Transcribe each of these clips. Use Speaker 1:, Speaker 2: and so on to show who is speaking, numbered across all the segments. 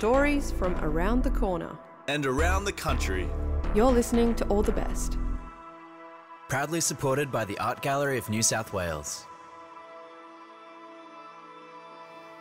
Speaker 1: stories from around the corner.
Speaker 2: and around the country.
Speaker 1: You're listening to All the Best.
Speaker 3: Proudly supported by the Art Gallery of New South Wales.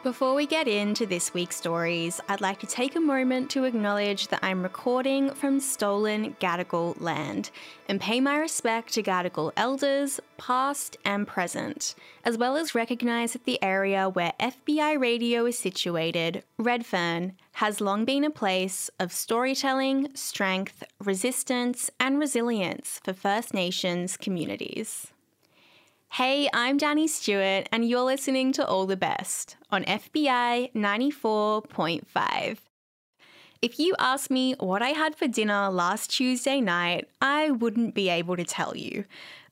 Speaker 4: Before we get into this week's stories, I'd like to take a moment to acknowledge that I'm recording from stolen Gadigal land and pay my respect to Gadigal elders, past and present, as well as recognise that the area where FBI radio is situated, Redfern, has long been a place of storytelling, strength, resistance, and resilience for First Nations communities. Hey, I'm Danny Stewart, and you're listening to All the Best on FBI 94.5. If you asked me what I had for dinner last Tuesday night, I wouldn't be able to tell you.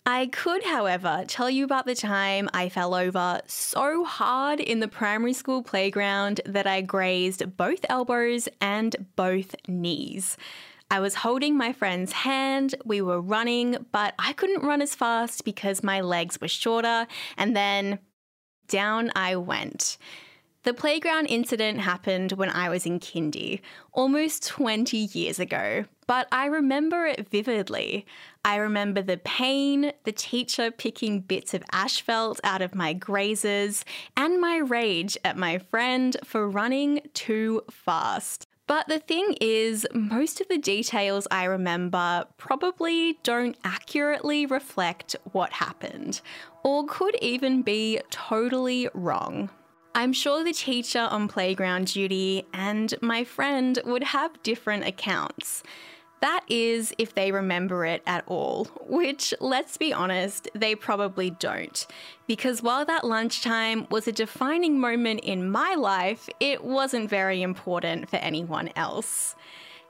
Speaker 4: I could, however, tell you about the time I fell over so hard in the primary school playground that I grazed both elbows and both knees. I was holding my friend's hand, we were running, but I couldn't run as fast because my legs were shorter, and then down I went. The playground incident happened when I was in kindy, almost 20 years ago, but I remember it vividly. I remember the pain, the teacher picking bits of asphalt out of my grazes, and my rage at my friend for running too fast. But the thing is, most of the details I remember probably don't accurately reflect what happened, or could even be totally wrong. I'm sure the teacher on playground duty and my friend would have different accounts. That is, if they remember it at all, which, let's be honest, they probably don't. Because while that lunchtime was a defining moment in my life, it wasn't very important for anyone else.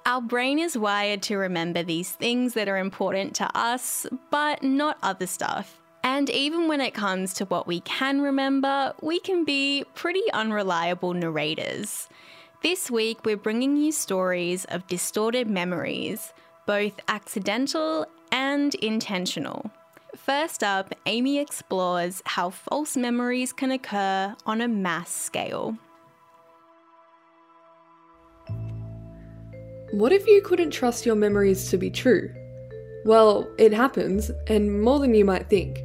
Speaker 4: Our brain is wired to remember these things that are important to us, but not other stuff. And even when it comes to what we can remember, we can be pretty unreliable narrators. This week, we're bringing you stories of distorted memories, both accidental and intentional. First up, Amy explores how false memories can occur on a mass scale.
Speaker 5: What if you couldn't trust your memories to be true? Well, it happens, and more than you might think.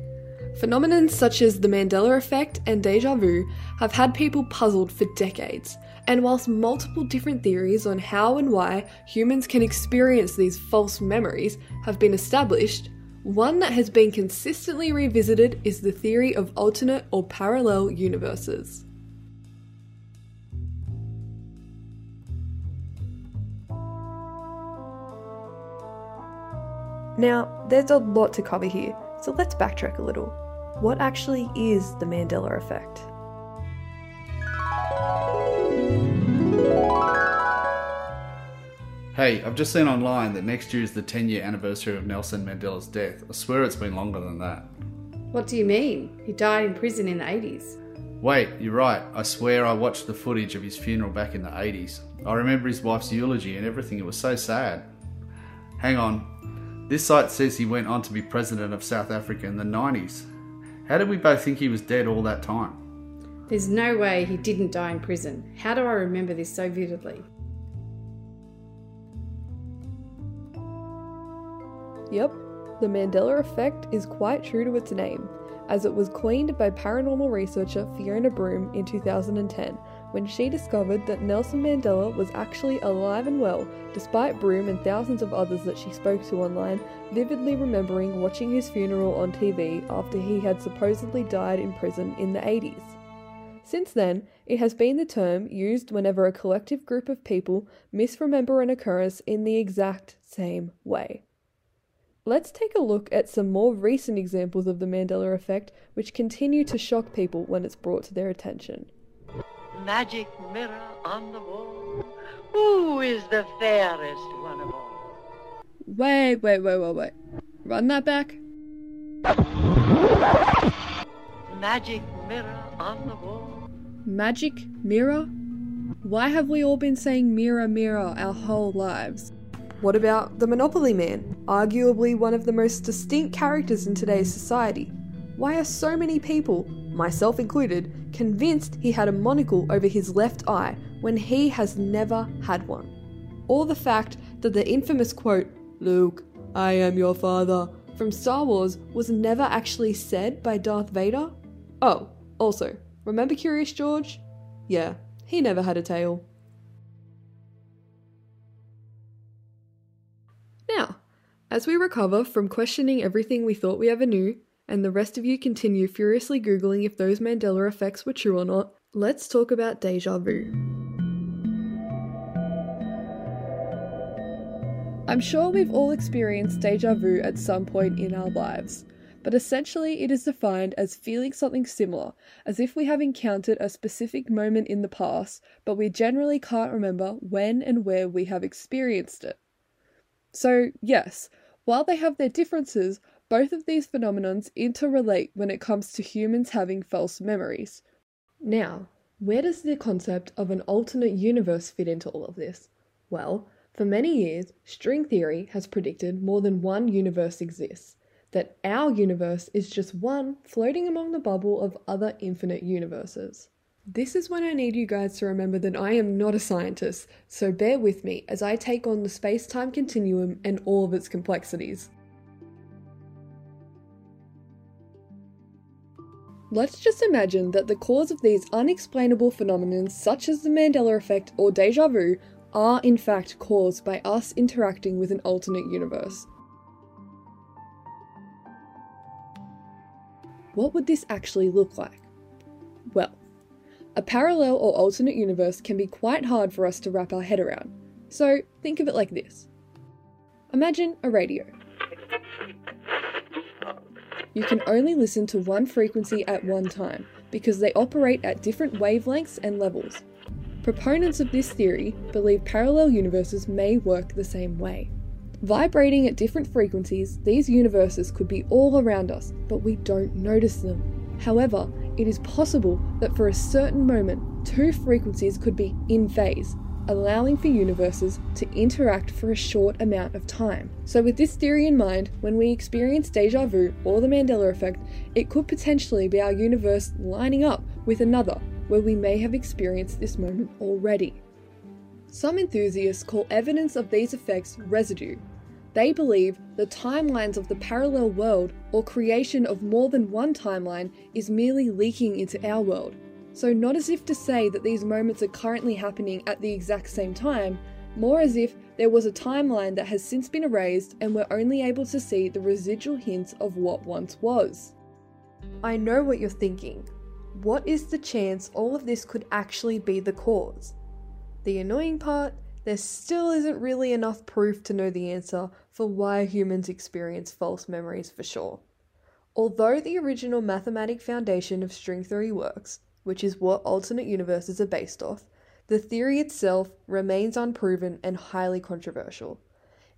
Speaker 5: Phenomenons such as the Mandela effect and deja vu have had people puzzled for decades, and whilst multiple different theories on how and why humans can experience these false memories have been established, one that has been consistently revisited is the theory of alternate or parallel universes.
Speaker 1: Now, there's a lot to cover here, so let's backtrack a little. What actually is the Mandela effect?
Speaker 6: Hey, I've just seen online that next year is the 10 year anniversary of Nelson Mandela's death. I swear it's been longer than that.
Speaker 7: What do you mean? He died in prison in the 80s.
Speaker 6: Wait, you're right. I swear I watched the footage of his funeral back in the 80s. I remember his wife's eulogy and everything. It was so sad. Hang on. This site says he went on to be president of South Africa in the 90s. How did we both think he was dead all that time?
Speaker 7: There's no way he didn't die in prison. How do I remember this so vividly?
Speaker 5: Yep, the Mandela effect is quite true to its name, as it was coined by paranormal researcher Fiona Broome in 2010 when she discovered that Nelson Mandela was actually alive and well, despite Broome and thousands of others that she spoke to online vividly remembering watching his funeral on TV after he had supposedly died in prison in the 80s. Since then, it has been the term used whenever a collective group of people misremember an occurrence in the exact same way. Let's take a look at some more recent examples of the Mandela effect which continue to shock people when it's brought to their attention.
Speaker 8: Magic mirror on the wall, who is the fairest one of all?
Speaker 5: Wait, wait, wait, wait, wait. Run that back.
Speaker 8: Magic mirror on the wall.
Speaker 5: Magic mirror? Why have we all been saying mirror, mirror our whole lives? What about the Monopoly Man, arguably one of the most distinct characters in today's society? Why are so many people, myself included, convinced he had a monocle over his left eye when he has never had one? Or the fact that the infamous quote, Luke, I am your father, from Star Wars was never actually said by Darth Vader? Oh, also, remember Curious George? Yeah, he never had a tail. As we recover from questioning everything we thought we ever knew, and the rest of you continue furiously Googling if those Mandela effects were true or not, let's talk about deja vu. I'm sure we've all experienced deja vu at some point in our lives, but essentially it is defined as feeling something similar, as if we have encountered a specific moment in the past, but we generally can't remember when and where we have experienced it. So, yes, while they have their differences, both of these phenomenons interrelate when it comes to humans having false memories. Now, where does the concept of an alternate universe fit into all of this? Well, for many years, string theory has predicted more than one universe exists, that our universe is just one floating among the bubble of other infinite universes. This is when I need you guys to remember that I am not a scientist, so bear with me as I take on the space time continuum and all of its complexities. Let's just imagine that the cause of these unexplainable phenomena, such as the Mandela effect or deja vu, are in fact caused by us interacting with an alternate universe. What would this actually look like? A parallel or alternate universe can be quite hard for us to wrap our head around. So think of it like this Imagine a radio. You can only listen to one frequency at one time because they operate at different wavelengths and levels. Proponents of this theory believe parallel universes may work the same way. Vibrating at different frequencies, these universes could be all around us, but we don't notice them. However, it is possible that for a certain moment, two frequencies could be in phase, allowing for universes to interact for a short amount of time. So, with this theory in mind, when we experience deja vu or the Mandela effect, it could potentially be our universe lining up with another where we may have experienced this moment already. Some enthusiasts call evidence of these effects residue, they believe the timelines of the parallel world or creation of more than one timeline is merely leaking into our world. So, not as if to say that these moments are currently happening at the exact same time, more as if there was a timeline that has since been erased and we're only able to see the residual hints of what once was. I know what you're thinking. What is the chance all of this could actually be the cause? The annoying part there still isn't really enough proof to know the answer for why humans experience false memories for sure. Although the original mathematic foundation of string theory works, which is what alternate universes are based off, the theory itself remains unproven and highly controversial.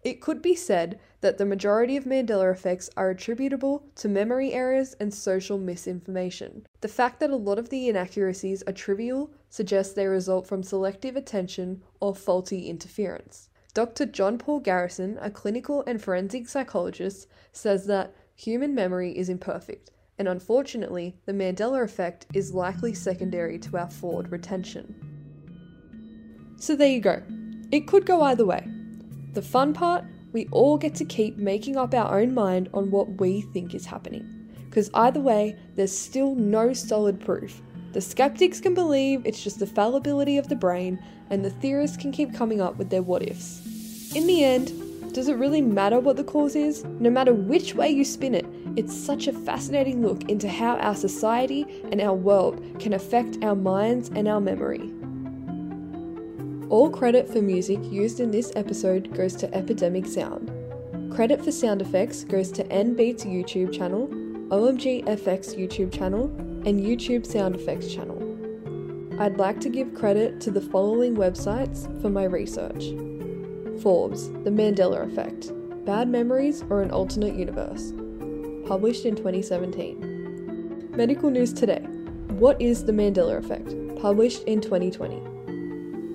Speaker 5: It could be said that the majority of Mandela effects are attributable to memory errors and social misinformation. The fact that a lot of the inaccuracies are trivial suggests they result from selective attention or faulty interference. Dr. John Paul Garrison, a clinical and forensic psychologist, says that human memory is imperfect, and unfortunately, the Mandela effect is likely secondary to our forward retention. So there you go. It could go either way. The fun part, we all get to keep making up our own mind on what we think is happening. Because either way, there's still no solid proof. The skeptics can believe it's just the fallibility of the brain, and the theorists can keep coming up with their what ifs. In the end, does it really matter what the cause is? No matter which way you spin it, it's such a fascinating look into how our society and our world can affect our minds and our memory. All credit for music used in this episode goes to Epidemic Sound. Credit for sound effects goes to NBeats YouTube channel, OMG FX YouTube channel, and YouTube Sound Effects channel. I'd like to give credit to the following websites for my research Forbes, The Mandela Effect Bad Memories or an Alternate Universe, published in 2017. Medical News Today What is the Mandela Effect? published in 2020.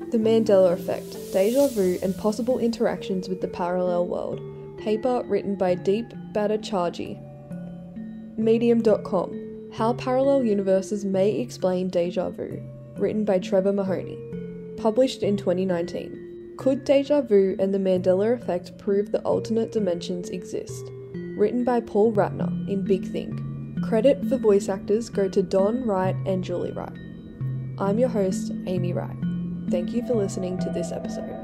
Speaker 5: The Mandela Effect Deja Vu and Possible Interactions with the Parallel World, paper written by Deep Bhattacharjee. Medium.com How Parallel Universes May Explain Deja Vu, written by Trevor Mahoney. Published in 2019. Could deja vu and the Mandela effect prove that alternate dimensions exist? Written by Paul Ratner in Big Think. Credit for voice actors go to Don Wright and Julie Wright. I'm your host, Amy Wright. Thank you for listening to this episode.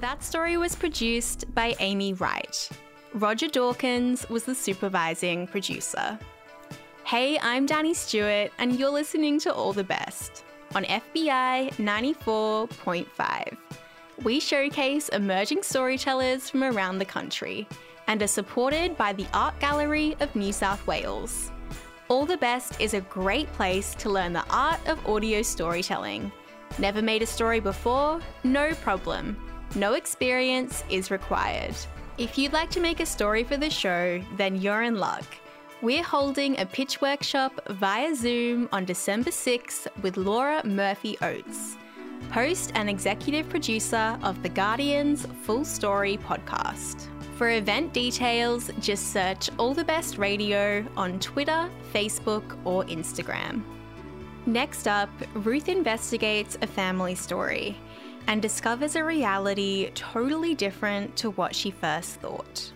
Speaker 4: That story was produced by Amy Wright. Roger Dawkins was the supervising producer. Hey, I'm Danny Stewart, and you're listening to All the Best on FBI 94.5. We showcase emerging storytellers from around the country and are supported by the Art Gallery of New South Wales. All the Best is a great place to learn the art of audio storytelling. Never made a story before? No problem. No experience is required. If you'd like to make a story for the show, then you're in luck. We're holding a pitch workshop via Zoom on December 6th with Laura Murphy Oates, host and executive producer of The Guardian's Full Story podcast. For event details, just search All the Best Radio on Twitter, Facebook, or Instagram. Next up, Ruth investigates a family story and discovers a reality totally different to what she first thought.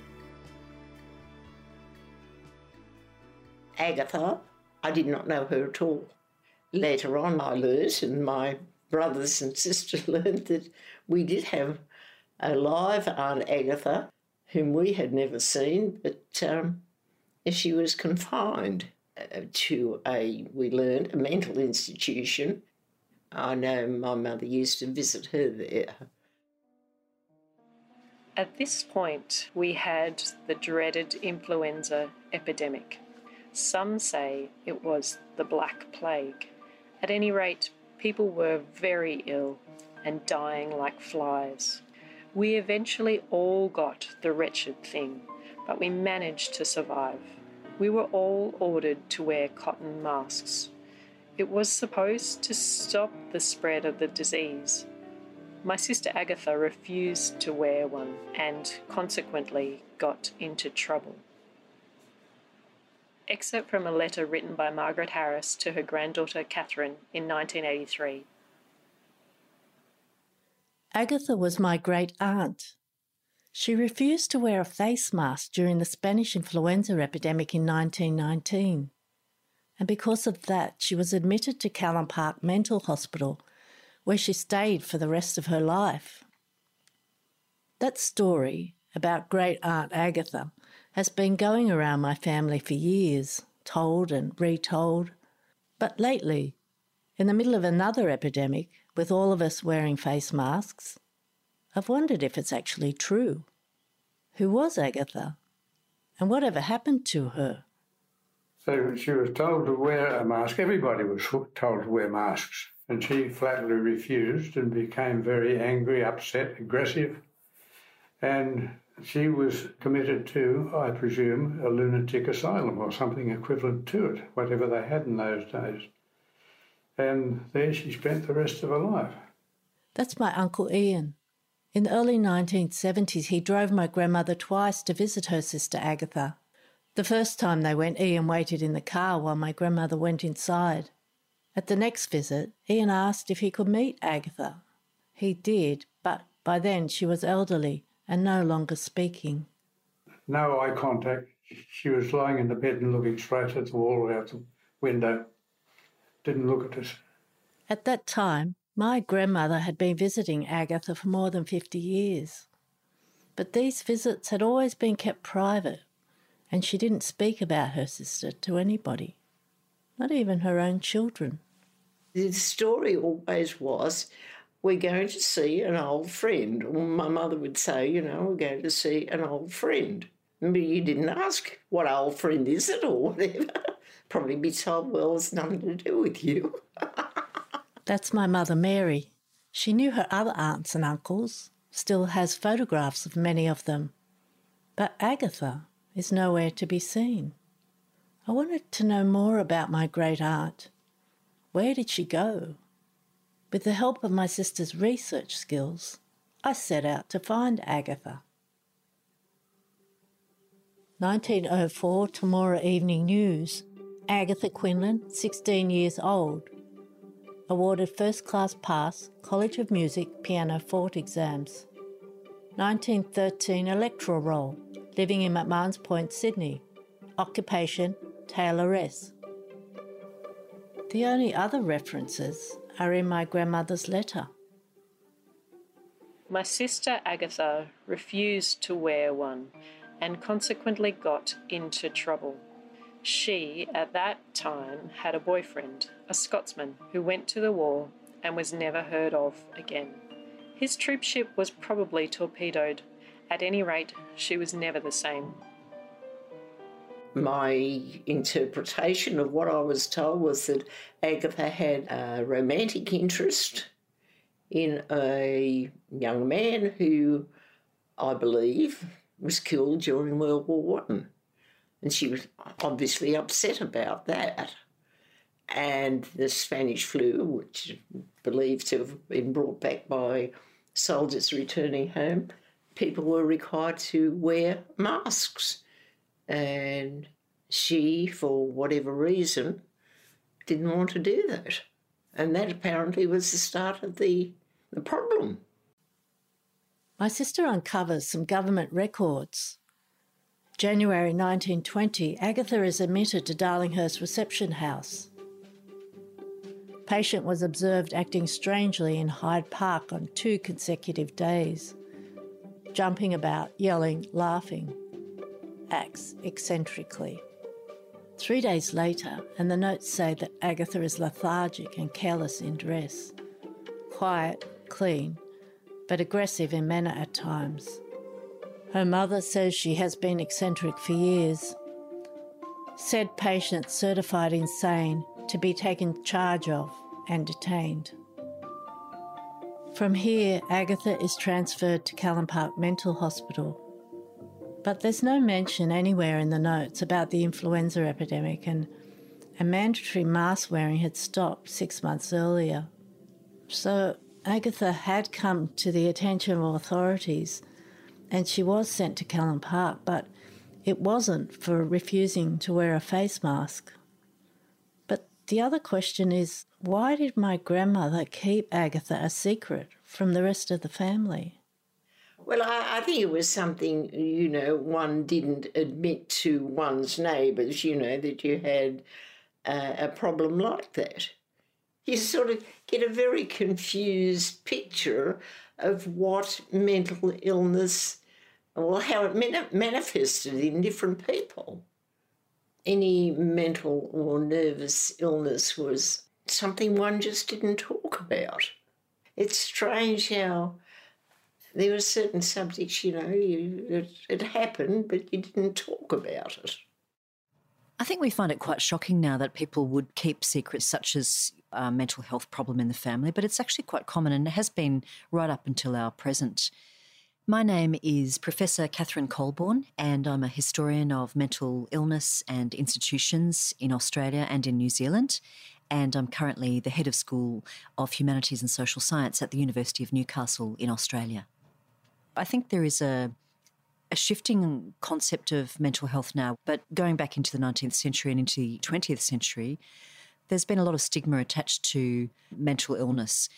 Speaker 9: Agatha, I did not know her at all. Later on, I learnt, and my brothers and sister learned that we did have a live Aunt Agatha, whom we had never seen, but um, she was confined uh, to a, we learned, a mental institution. I know my mother used to visit her there.
Speaker 10: At this point, we had the dreaded influenza epidemic. Some say it was the Black Plague. At any rate, people were very ill and dying like flies. We eventually all got the wretched thing, but we managed to survive. We were all ordered to wear cotton masks. It was supposed to stop the spread of the disease. My sister Agatha refused to wear one and consequently got into trouble. Excerpt from a letter written by Margaret Harris to her granddaughter Catherine in 1983.
Speaker 11: Agatha was my great aunt. She refused to wear a face mask during the Spanish influenza epidemic in 1919. And because of that, she was admitted to Callan Park Mental Hospital, where she stayed for the rest of her life. That story about great aunt Agatha has been going around my family for years, told and retold. But lately, in the middle of another epidemic, with all of us wearing face masks, I've wondered if it's actually true. Who was Agatha? And whatever happened to her?
Speaker 12: She was told to wear a mask. Everybody was told to wear masks. And she flatly refused and became very angry, upset, aggressive. And she was committed to, I presume, a lunatic asylum or something equivalent to it, whatever they had in those days. And there she spent the rest of her life.
Speaker 11: That's my Uncle Ian. In the early 1970s, he drove my grandmother twice to visit her sister Agatha. The first time they went, Ian waited in the car while my grandmother went inside. At the next visit, Ian asked if he could meet Agatha. He did, but by then she was elderly and no longer speaking.
Speaker 12: No eye contact. She was lying in the bed and looking straight at the wall out the window. Didn't look at us.
Speaker 11: At that time, my grandmother had been visiting Agatha for more than 50 years. But these visits had always been kept private, and she didn't speak about her sister to anybody, not even her own children.
Speaker 9: The story always was we're going to see an old friend. My mother would say, you know, we're going to see an old friend. But you didn't ask what old friend is it or whatever. Probably be told, well, it's nothing to do with you.
Speaker 11: That's my mother, Mary. She knew her other aunts and uncles, still has photographs of many of them, but Agatha is nowhere to be seen. I wanted to know more about my great aunt. Where did she go? With the help of my sister's research skills, I set out to find Agatha. 1904 Temora Evening News. Agatha Quinlan, 16 years old. Awarded first class pass, College of Music Pianoforte exams. 1913 electoral roll, living in McMahon's Point, Sydney. Occupation, tailoress. The only other references are in my grandmother's letter.
Speaker 10: My sister Agatha refused to wear one and consequently got into trouble. She, at that time, had a boyfriend, a Scotsman, who went to the war and was never heard of again. His troopship was probably torpedoed. At any rate, she was never the same.
Speaker 9: My interpretation of what I was told was that Agatha had a romantic interest in a young man who I believe was killed during World War One, and she was obviously upset about that. And the Spanish flu, which is believed to have been brought back by soldiers returning home, people were required to wear masks. And she, for whatever reason, didn't want to do that. And that apparently was the start of the, the problem.
Speaker 11: My sister uncovers some government records. January 1920, Agatha is admitted to Darlinghurst Reception House. Patient was observed acting strangely in Hyde Park on two consecutive days, jumping about, yelling, laughing. Acts eccentrically. Three days later, and the notes say that Agatha is lethargic and careless in dress. Quiet, clean, but aggressive in manner at times. Her mother says she has been eccentric for years. Said patient certified insane to be taken charge of and detained. From here, Agatha is transferred to Callan Park Mental Hospital. But there's no mention anywhere in the notes about the influenza epidemic, and mandatory mask wearing had stopped six months earlier. So Agatha had come to the attention of authorities and she was sent to Callan Park, but it wasn't for refusing to wear a face mask. But the other question is why did my grandmother keep Agatha a secret from the rest of the family?
Speaker 9: Well, I, I, think it was something, you know, one didn't admit to one's neighbours, you know, that you had uh, a problem like that you sort of get a very confused picture of what mental illness, well, how it manifested in different people. Any mental or nervous illness was something one just didn't talk about. It's strange how there were certain subjects, you know, you, it, it happened, but you didn't talk about it.
Speaker 13: I think we find it quite shocking now that people would keep secrets such as a mental health problem in the family, but it's actually quite common and it has been right up until our present. My name is Professor Catharine Coleborne, and I'm a historian of mental illness and institutions in Australia and in New Zealand. And I'm currently the head of School of Humanities and Social Science at the University of Newcastle in Australia. I think there is a a shifting concept of mental health now, but going back into the 19th century and into the 20th century, there's been a lot of stigma attached to mental illness.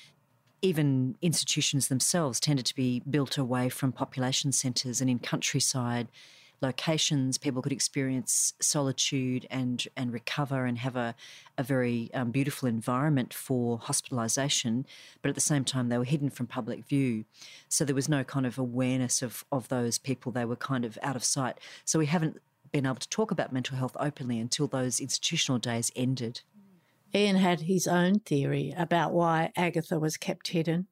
Speaker 13: Even institutions themselves tended to be built away from population centres and in countryside locations, people could experience solitude and and recover and have a a very um, beautiful environment for hospitalisation. But at the same time, they were hidden from public view, so there was no kind of awareness of of those people. They were kind of out of sight. So we haven't been able to talk about mental health openly until those institutional days ended.
Speaker 11: Ian had his own theory about why Agatha was kept hidden.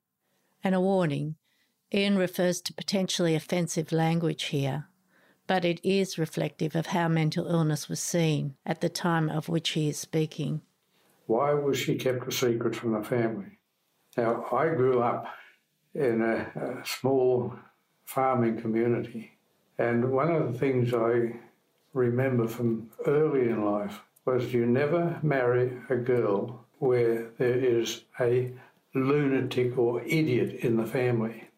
Speaker 11: And a warning Ian refers to potentially offensive language here but it is reflective of how mental illness was seen at the time of which he is speaking.
Speaker 12: Why was she kept a secret from the family? Now, I grew up in a, a small farming community. And one of the things I remember from early in life was you never marry a girl where there is a lunatic or idiot in the family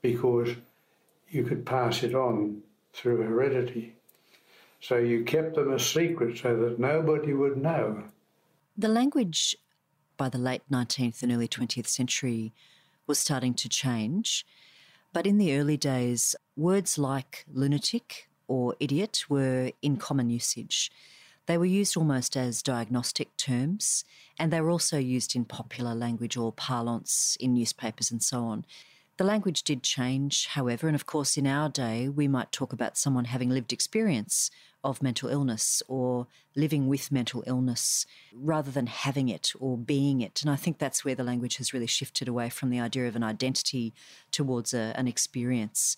Speaker 12: because you could pass it on through heredity. So you kept them a secret so that nobody would know.
Speaker 13: The language by the late 19th and early 20th century was starting to change. But in the early days, words like lunatic or idiot were in common usage. They were used almost as diagnostic terms, and they were also used in popular language or parlance in newspapers and so on. The language did change, however, and of course, in our day, we might talk about someone having lived experience of mental illness or living with mental illness rather than having it or being it. And I think that's where the language has really shifted away from the idea of an identity towards a, an experience.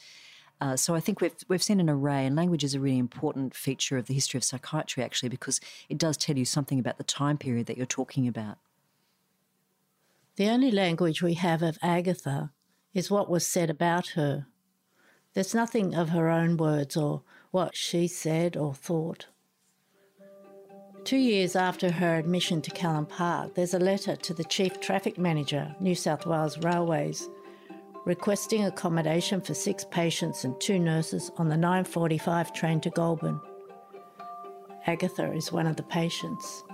Speaker 13: Uh, so I think we've we've seen an array, and language is a really important feature of the history of psychiatry, actually, because it does tell you something about the time period that you're talking about.
Speaker 11: The only language we have of Agatha is what was said about her. There's nothing of her own words or what she said or thought. Two years after her admission to Callan Park, there's a letter to the Chief Traffic Manager, New South Wales Railways, requesting accommodation for six patients and two nurses on the 945 train to Goulburn. Agatha is one of the patients.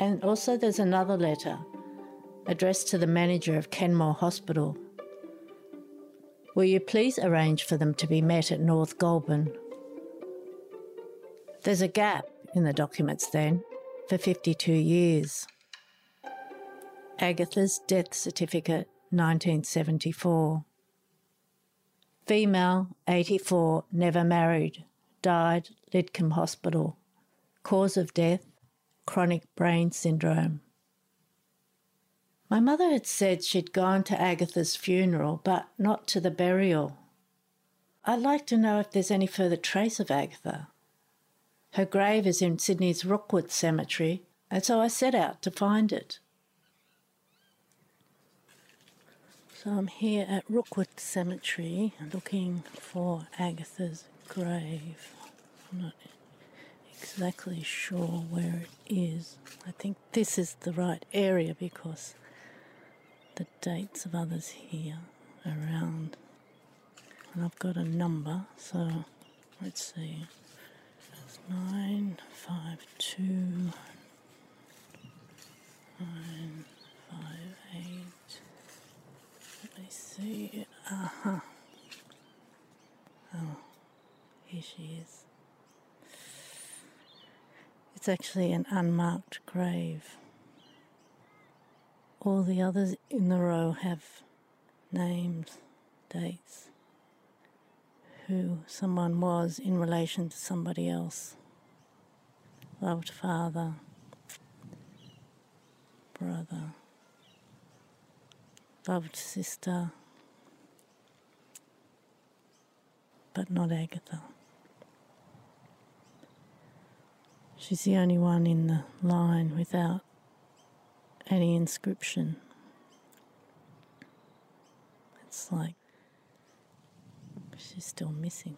Speaker 11: And also, there's another letter addressed to the manager of Kenmore Hospital. Will you please arrange for them to be met at North Goulburn? There's a gap in the documents then for 52 years. Agatha's death certificate 1974. Female, 84, never married, died Lidcombe Hospital. Cause of death, chronic brain syndrome. My mother had said she'd gone to Agatha's funeral, but not to the burial. I'd like to know if there's any further trace of Agatha. Her grave is in Sydney's Rookwood Cemetery, and so I set out to find it. So I'm here at Rookwood Cemetery looking for Agatha's grave. I'm not exactly sure where it is. I think this is the right area because the dates of others here around. And I've got a number, so let's see. It's 952 958. Let me see. Uh huh. Oh, here she is. It's actually an unmarked grave. All the others in the row have names, dates, who someone was in relation to somebody else. Loved father, brother, loved sister, but not Agatha. She's the only one in the line without any inscription. It's like she's still missing.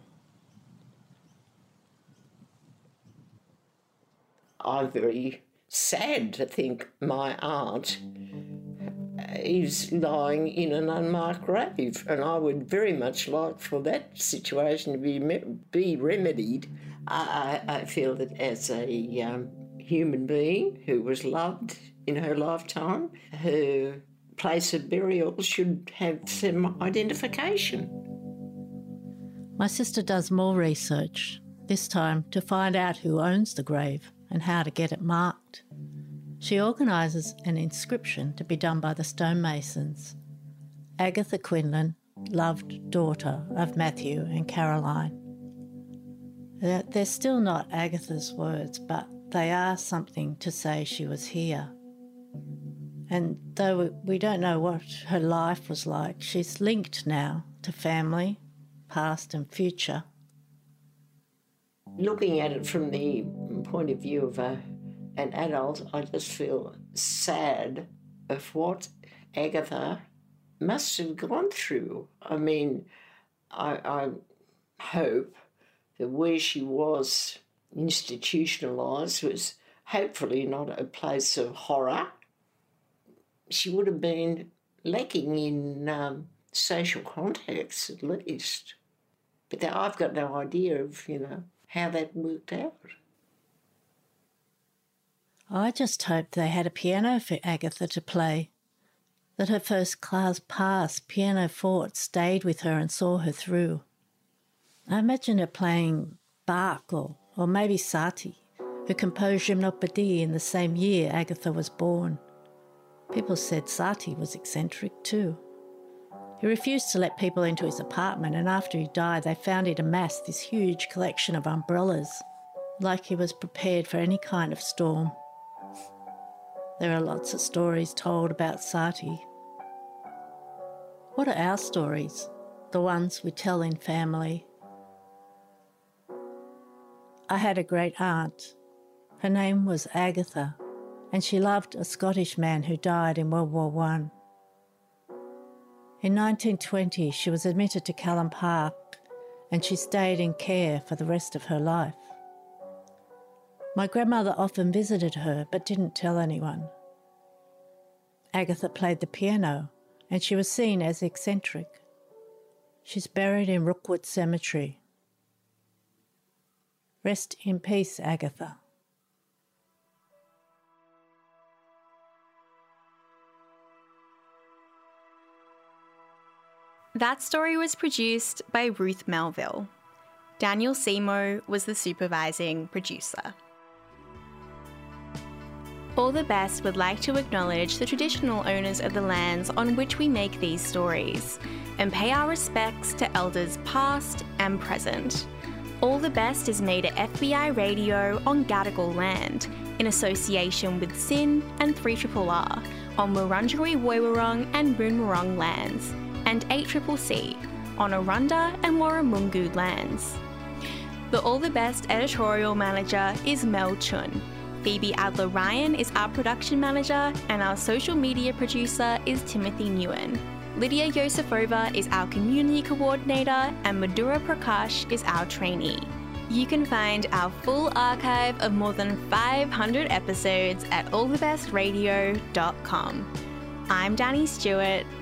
Speaker 9: I'm very sad to think my aunt is lying in an unmarked grave, and I would very much like for that situation to be be remedied. I, I feel that as a um, human being who was loved in her lifetime, her place of burial should have some identification.
Speaker 11: My sister does more research, this time to find out who owns the grave and how to get it marked. She organises an inscription to be done by the stonemasons. Agatha Quinlan, loved daughter of Matthew and Caroline. They're still not Agatha's words, but they are something to say she was here. And though we don't know what her life was like, she's linked now to family, past and future.
Speaker 9: Looking at it from the point of view of a, an adult, I just feel sad of what Agatha must have gone through. I mean, I, I hope that where she was institutionalised was hopefully not a place of horror. She would have been lacking in um, social contacts at least. But I've got no idea of, you know, how that worked out.
Speaker 11: I just hoped they had a piano for Agatha to play, that her first class pass pianoforte stayed with her and saw her through. I imagine her playing Bach or, or maybe Satie, who composed Gymnopédie in the same year Agatha was born. People said Satie was eccentric too. He refused to let people into his apartment, and after he died, they found he'd amassed this huge collection of umbrellas, like he was prepared for any kind of storm. There are lots of stories told about Satie. What are our stories? The ones we tell in family. I had a great aunt. Her name was Agatha, and she loved a Scottish man who died in World War One. In 1920, she was admitted to Callan Park and she stayed in care for the rest of her life. My grandmother often visited her but didn't tell anyone. Agatha played the piano and she was seen as eccentric. She's buried in Rookwood Cemetery. Rest in peace, Agatha.
Speaker 4: That story was produced by Ruth Melville. Daniel Seymour was the supervising producer. All the Best would like to acknowledge the traditional owners of the lands on which we make these stories and pay our respects to elders past and present. All the Best is made at FBI Radio on Gadigal land in association with SYN and 3RRR on Wurundjeri Woiwurrung and Boonwurrung lands and 8CCC on Arunda and Warumungu lands. The All the Best editorial manager is Mel Chun. Phoebe Adler Ryan is our production manager, and our social media producer is Timothy Nguyen. Lydia Yosefova is our community coordinator, and Madhura Prakash is our trainee. You can find our full archive of more than 500 episodes at allthebestradio.com. I'm Danny Stewart.